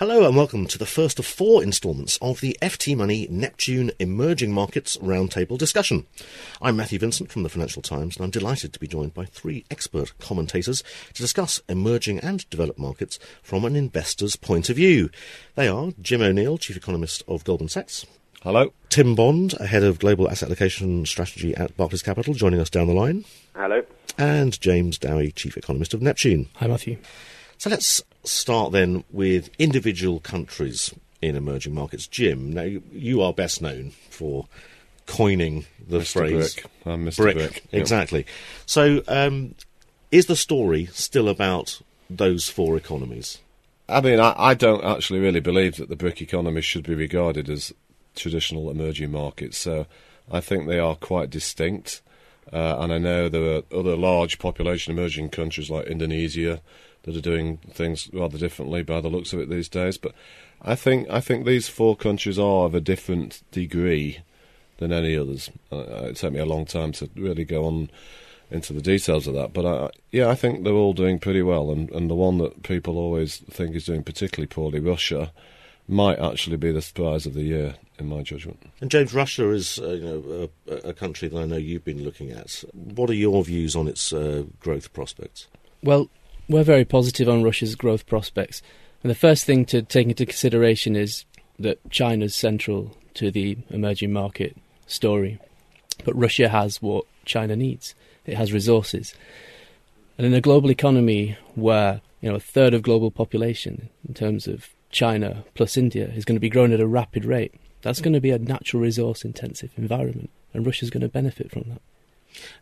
Hello and welcome to the first of four instalments of the FT Money Neptune Emerging Markets Roundtable discussion. I'm Matthew Vincent from the Financial Times and I'm delighted to be joined by three expert commentators to discuss emerging and developed markets from an investor's point of view. They are Jim O'Neill, Chief Economist of Goldman Sachs. Hello. Tim Bond, Head of Global Asset Allocation Strategy at Barclays Capital, joining us down the line. Hello. And James Dowey, Chief Economist of Neptune. Hi, Matthew. So let's start then with individual countries in emerging markets. Jim, now you, are best known for coining the Mr. phrase BRIC. I'm Mr. BRIC. Yep. Exactly. So, um, is the story still about those four economies? I mean, I, I don't actually really believe that the BRIC economy should be regarded as traditional emerging markets. So I think they are quite distinct. Uh, and I know there are other large population emerging countries like Indonesia that are doing things rather differently by the looks of it these days. But I think I think these four countries are of a different degree than any others. Uh, it took me a long time to really go on into the details of that, but I, yeah, I think they're all doing pretty well. And, and the one that people always think is doing particularly poorly, Russia, might actually be the surprise of the year, in my judgment. And James, Russia is uh, you know, a, a, country that I know you've been looking at. What are your views on its uh, growth prospects? Well, we're very positive on Russia's growth prospects. And the first thing to take into consideration is that China's central to the emerging market story. But Russia has what China needs. It has resources. And in a global economy where, you know, a third of global population in terms of China plus India is going to be growing at a rapid rate, that's going to be a natural resource intensive environment and Russia's going to benefit from that.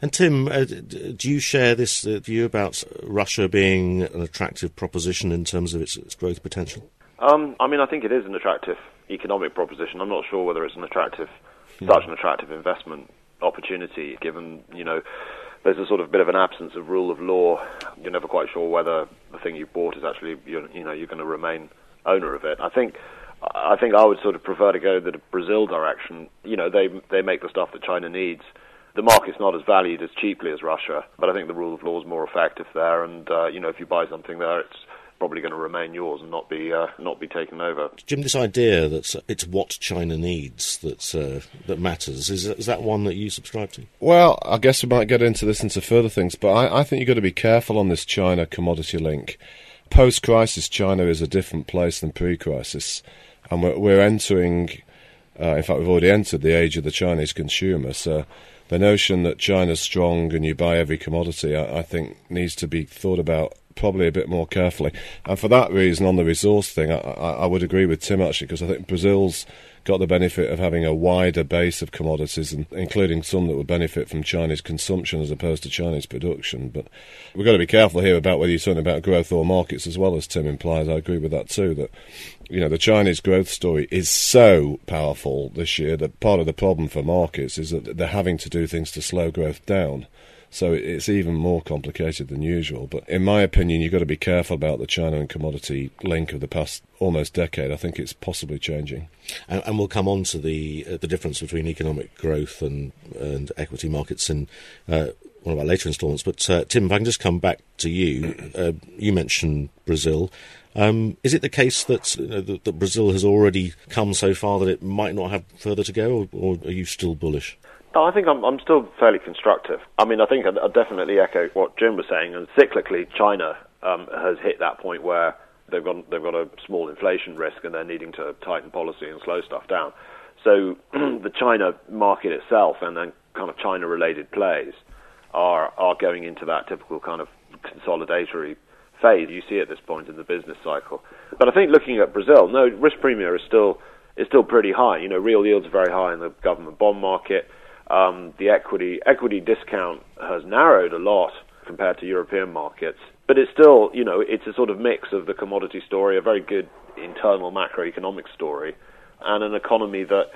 And Tim, uh, do you share this uh, view about Russia being an attractive proposition in terms of its, its growth potential? Um, I mean, I think it is an attractive economic proposition. I'm not sure whether it's an attractive, such an attractive investment opportunity, given you know there's a sort of bit of an absence of rule of law. You're never quite sure whether the thing you bought is actually you know you're going to remain owner of it. I think I think I would sort of prefer to go the Brazil direction. You know, they they make the stuff that China needs. The market's not as valued as cheaply as Russia, but I think the rule of law is more effective there. And uh, you know, if you buy something there, it's probably going to remain yours and not be uh, not be taken over. Jim, this idea that it's what China needs that uh, that matters is is that one that you subscribe to? Well, I guess we might get into this into further things, but I, I think you've got to be careful on this China commodity link. Post crisis, China is a different place than pre crisis, and we're, we're entering. Uh, in fact, we've already entered the age of the Chinese consumer. So, the notion that China's strong and you buy every commodity, I, I think, needs to be thought about probably a bit more carefully. And for that reason, on the resource thing, I, I, I would agree with Tim actually, because I think Brazil's got the benefit of having a wider base of commodities, and including some that would benefit from Chinese consumption as opposed to Chinese production. But we've got to be careful here about whether you're talking about growth or markets, as well as Tim implies. I agree with that too. That you know the Chinese growth story is so powerful this year that part of the problem for markets is that they're having to do things to slow growth down. So it's even more complicated than usual. But in my opinion, you've got to be careful about the China and commodity link of the past almost decade. I think it's possibly changing. And, and we'll come on to the uh, the difference between economic growth and and equity markets in uh, one of our later instalments. But uh, Tim, if I can just come back to you, uh, you mentioned Brazil. Um, is it the case that, you know, that, that Brazil has already come so far that it might not have further to go, or, or are you still bullish? Oh, I think I'm, I'm still fairly constructive. I mean, I think I, definitely echo what Jim was saying. And cyclically, China um, has hit that point where they've got they've got a small inflation risk, and they're needing to tighten policy and slow stuff down. So the China market itself, and then kind of China-related plays, are are going into that typical kind of consolidatory phase you see at this point in the business cycle. But I think looking at Brazil, no risk premium is still is still pretty high. You know, real yields are very high in the government bond market. Um, the equity equity discount has narrowed a lot compared to European markets, but it's still, you know, it's a sort of mix of the commodity story, a very good internal macroeconomic story, and an economy that,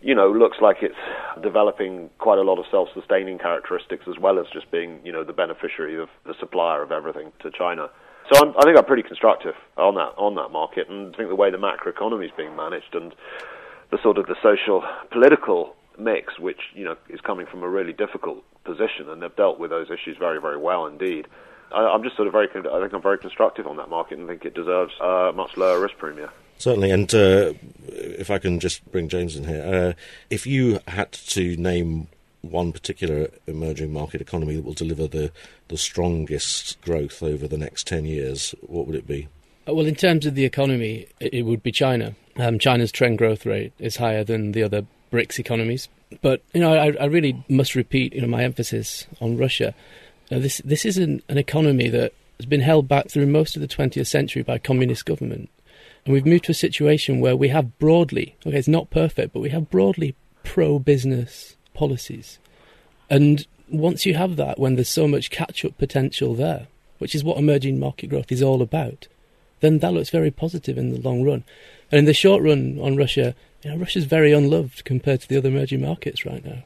you know, looks like it's developing quite a lot of self-sustaining characteristics as well as just being, you know, the beneficiary of the supplier of everything to China. So I'm, i think I'm pretty constructive on that on that market, and I think the way the macroeconomy is being managed and the sort of the social political mix, which you know is coming from a really difficult position, and they've dealt with those issues very very well indeed. I, am just sort of very I think I'm very constructive on that market and think it deserves a much lower risk premium. Certainly, and uh, if I can just bring James in here, uh, if you had to name one particular emerging market economy that will deliver the, the strongest growth over the next 10 years, what would it be? Uh, well, in terms of the economy, it would be China. Um, China's trend growth rate is higher than the other BRICS economies. But, you know, I, I really must repeat, you know, my emphasis on Russia. Uh, this, this is an, an economy that has been held back through most of the 20th century by communist government. And we've moved to a situation where we have broadly, okay, it's not perfect, but we have broadly pro business policies. And once you have that, when there's so much catch up potential there, which is what emerging market growth is all about, then that looks very positive in the long run. And in the short run on Russia, you know, Russia's very unloved compared to the other emerging markets right now.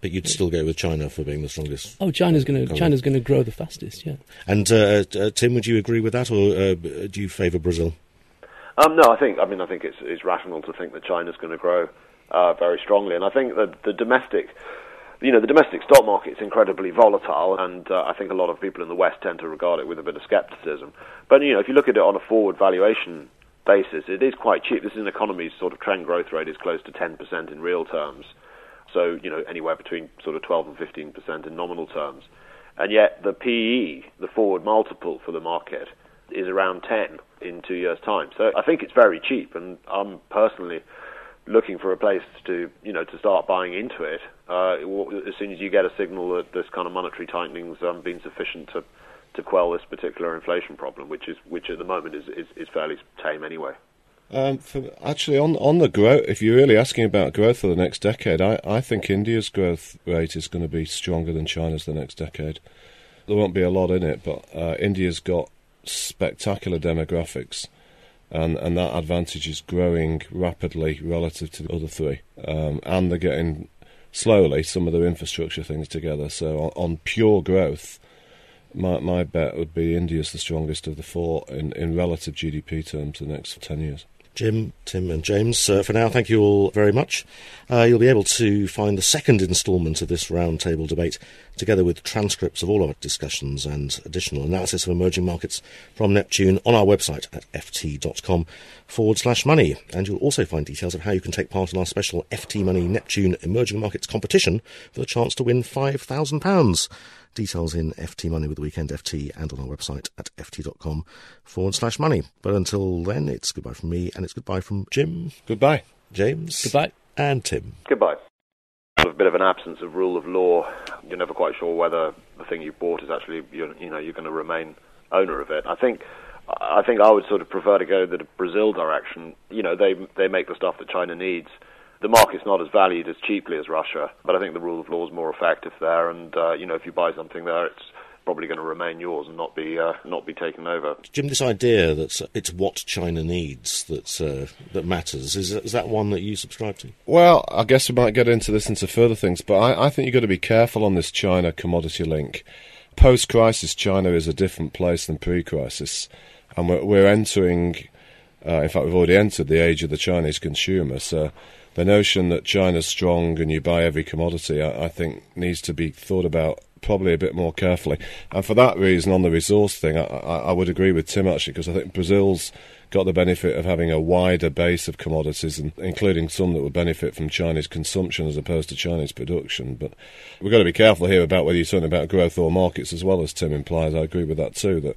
But you'd still go with China for being the strongest. Oh, China's going to China's going to grow the fastest, yeah. And uh, uh, Tim, would you agree with that, or uh, do you favour Brazil? Um, no, I think I mean I think it's, it's rational to think that China's going to grow uh, very strongly, and I think that the domestic you know, the domestic stock market is incredibly volatile, and uh, I think a lot of people in the West tend to regard it with a bit of skepticism. But you know, if you look at it on a forward valuation basis, it is quite cheap. This is an economy's sort of trend growth rate is close to 10% in real terms. So you know, anywhere between sort of 12 and 15% in nominal terms, and yet the PE, the forward multiple for the market, is around 10 in two years' time. So I think it's very cheap, and I'm personally looking for a place to you know to start buying into it uh, as soon as you get a signal that this kind of monetary tightening's um, been sufficient to to quell this particular inflation problem, which is which at the moment is is, is fairly tame anyway. Um, for, actually, on on the growth, if you're really asking about growth for the next decade, I, I think India's growth rate is going to be stronger than China's the next decade. There won't be a lot in it, but uh, India's got spectacular demographics and and that advantage is growing rapidly relative to the other three. Um, and they're getting slowly some of their infrastructure things together. So on, on, pure growth, my my bet would be India's the strongest of the four in, in relative GDP terms the next ten years. Jim, Tim, and James, uh, for now, thank you all very much. Uh, you'll be able to find the second instalment of this roundtable debate, together with transcripts of all our discussions and additional analysis of emerging markets from Neptune on our website at ft.com forward slash money. And you'll also find details of how you can take part in our special FT Money Neptune Emerging Markets competition for the chance to win £5,000. Details in FT Money with the Weekend FT and on our website at ft.com forward slash money. But until then, it's goodbye from me and it's goodbye from Jim. Goodbye. James. Goodbye. And Tim. Goodbye. A bit of an absence of rule of law. You're never quite sure whether the thing you bought is actually, you know, you're going to remain owner of it. I think I think I would sort of prefer to go the Brazil direction. You know, they they make the stuff that China needs the market's not as valued as cheaply as Russia, but I think the rule of law is more effective there. And uh, you know, if you buy something there, it's probably going to remain yours and not be uh, not be taken over. Jim, this idea that it's what China needs that uh, that matters is is that one that you subscribe to? Well, I guess we might get into this into further things, but I, I think you've got to be careful on this China commodity link. Post crisis, China is a different place than pre crisis, and we're, we're entering. Uh, in fact, we've already entered the age of the Chinese consumer. So the notion that China's strong and you buy every commodity, I, I, think, needs to be thought about probably a bit more carefully. And for that reason, on the resource thing, I, I, would agree with Tim actually, because I think Brazil's got the benefit of having a wider base of commodities, and including some that would benefit from Chinese consumption as opposed to Chinese production. But we've got to be careful here about whether you're talking about growth or markets as well as Tim implies. I agree with that too. That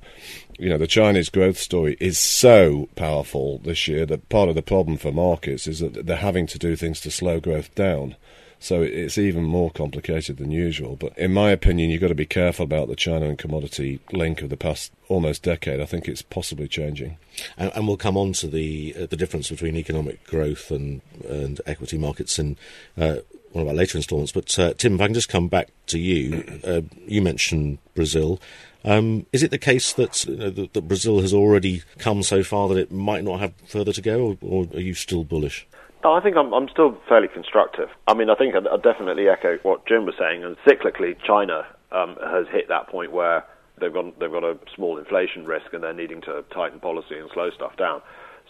you know the Chinese growth story is so powerful this year that part of the problem for markets is that they're having to do things to slow growth down. So it's even more complicated than usual. But in my opinion, you've got to be careful about the China and commodity link of the past almost decade. I think it's possibly changing. And, and we'll come on to the uh, the difference between economic growth and and equity markets in uh, one of our later instalments. But uh, Tim, if I can just come back to you, uh, you mentioned Brazil. Um, is it the case that, you know, that, that Brazil has already come so far that it might not have further to go, or, or are you still bullish? No, I think I'm, I'm still fairly constructive. I mean, I think I, I definitely echo what Jim was saying. And cyclically, China um, has hit that point where they've got they've got a small inflation risk, and they're needing to tighten policy and slow stuff down.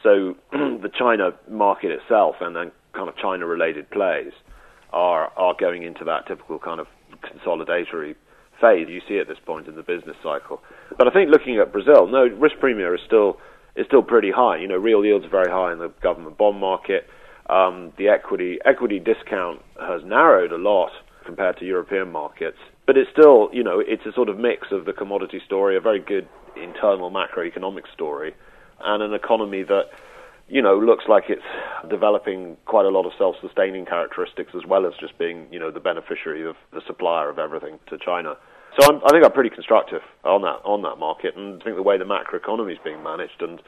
So the China market itself, and then kind of China-related plays, are are going into that typical kind of consolidatory phase you see at this point in the business cycle. But I think looking at Brazil, no risk premium is still is still pretty high. You know, real yields are very high in the government bond market. Um, the equity equity discount has narrowed a lot compared to European markets, but it's still, you know, it's a sort of mix of the commodity story, a very good internal macroeconomic story, and an economy that, you know, looks like it's developing quite a lot of self-sustaining characteristics as well as just being, you know, the beneficiary of the supplier of everything to China. So I'm, I think I'm pretty constructive on that on that market, and I think the way the macroeconomy is being managed and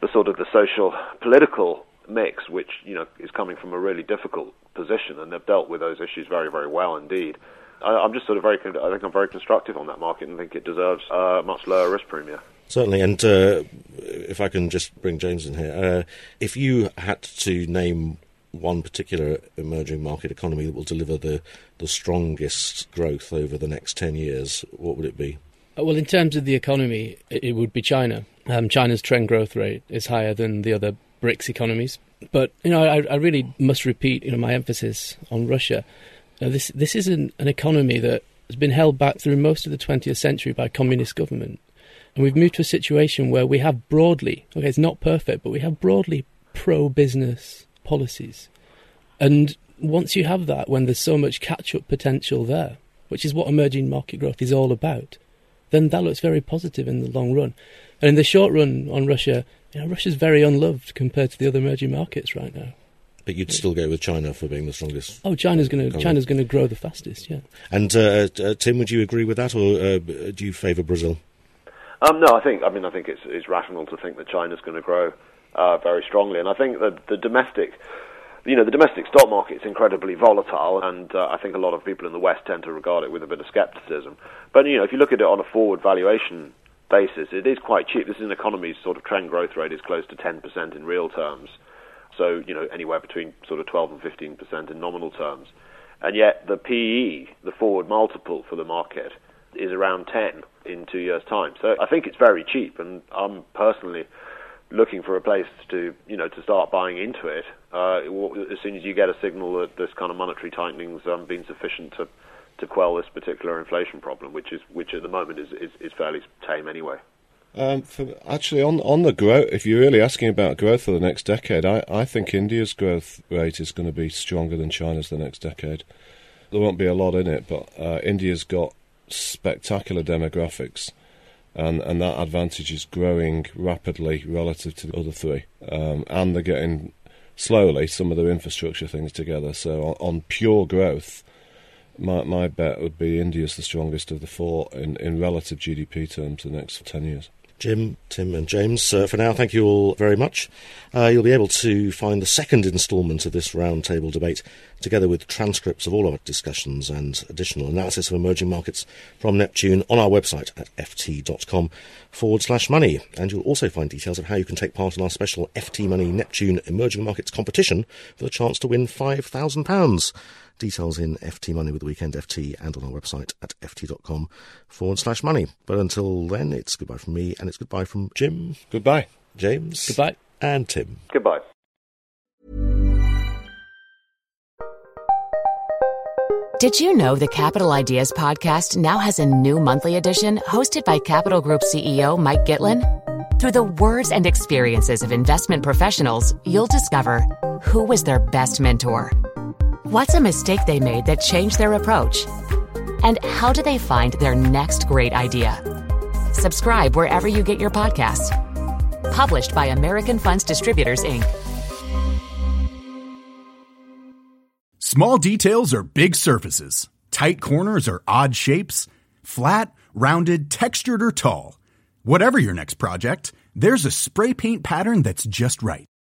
the sort of the social political mix, which you know is coming from a really difficult position, and they've dealt with those issues very, very well indeed. I, am just sort of very, I think I'm very constructive on that market, and think it deserves a much lower risk premium. Certainly, and uh, if I can just bring James in here, uh, if you had to name one particular emerging market economy that will deliver the, the strongest growth over the next 10 years, what would it be? Uh, well, in terms of the economy, it would be China. Um, China's trend growth rate is higher than the other BRICS economies. But you know, I, I really must repeat, you know, my emphasis on Russia. This this is an, an economy that has been held back through most of the 20th century by communist government, and we've moved to a situation where we have broadly, okay, it's not perfect, but we have broadly pro-business policies, and once you have that, when there's so much catch-up potential there, which is what emerging market growth is all about, then that looks very positive in the long run. And in the short run on Russia, you know, Russia's very unloved compared to the other emerging markets right now. But you'd still go with China for being the strongest. Oh, China's going to China's going to grow the fastest. Yeah. And uh, uh, Tim, would you agree with that, or uh, do you favour Brazil? Um, no, I think I mean I think it's, it's rational to think that China's going to grow uh, very strongly, and I think that the domestic, you know, the domestic stock market is incredibly volatile, and uh, I think a lot of people in the West tend to regard it with a bit of scepticism. But you know, if you look at it on a forward valuation basis, it is quite cheap. This is an economy's sort of trend growth rate is close to 10% in real terms. So, you know, anywhere between sort of 12 and 15% in nominal terms. And yet the PE, the forward multiple for the market, is around 10 in two years' time. So I think it's very cheap, and I'm personally looking for a place to, you know, to start buying into it uh, as soon as you get a signal that this kind of monetary tightening's um, been sufficient to to quell this particular inflation problem, which is which at the moment is is, is fairly tame anyway. Um, for, actually, on on the growth, if you're really asking about growth for the next decade, I, I think India's growth rate is going to be stronger than China's the next decade. There won't be a lot in it, but uh, India's got spectacular demographics, and and that advantage is growing rapidly relative to the other three, um, and they're getting slowly some of their infrastructure things together. So on, on pure growth, my my bet would be India's the strongest of the four in, in relative GDP terms in the next 10 years. Jim, Tim, and James, uh, for now, thank you all very much. Uh, you'll be able to find the second instalment of this roundtable debate, together with transcripts of all our discussions and additional analysis of emerging markets from Neptune on our website at ft.com forward slash money. And you'll also find details of how you can take part in our special FT Money Neptune Emerging Markets competition for the chance to win £5,000. Details in FT Money with the Weekend FT and on our website at ft.com forward slash money. But until then, it's goodbye from me and it's goodbye from Jim. Goodbye. James. Goodbye. And Tim. Goodbye. Did you know the Capital Ideas podcast now has a new monthly edition hosted by Capital Group CEO Mike Gitlin? Through the words and experiences of investment professionals, you'll discover who was their best mentor, what's a mistake they made that changed their approach, and how do they find their next great idea. Subscribe wherever you get your podcasts. Published by American Funds Distributors, Inc. Small details are big surfaces. Tight corners are odd shapes. Flat, rounded, textured, or tall. Whatever your next project, there's a spray paint pattern that's just right.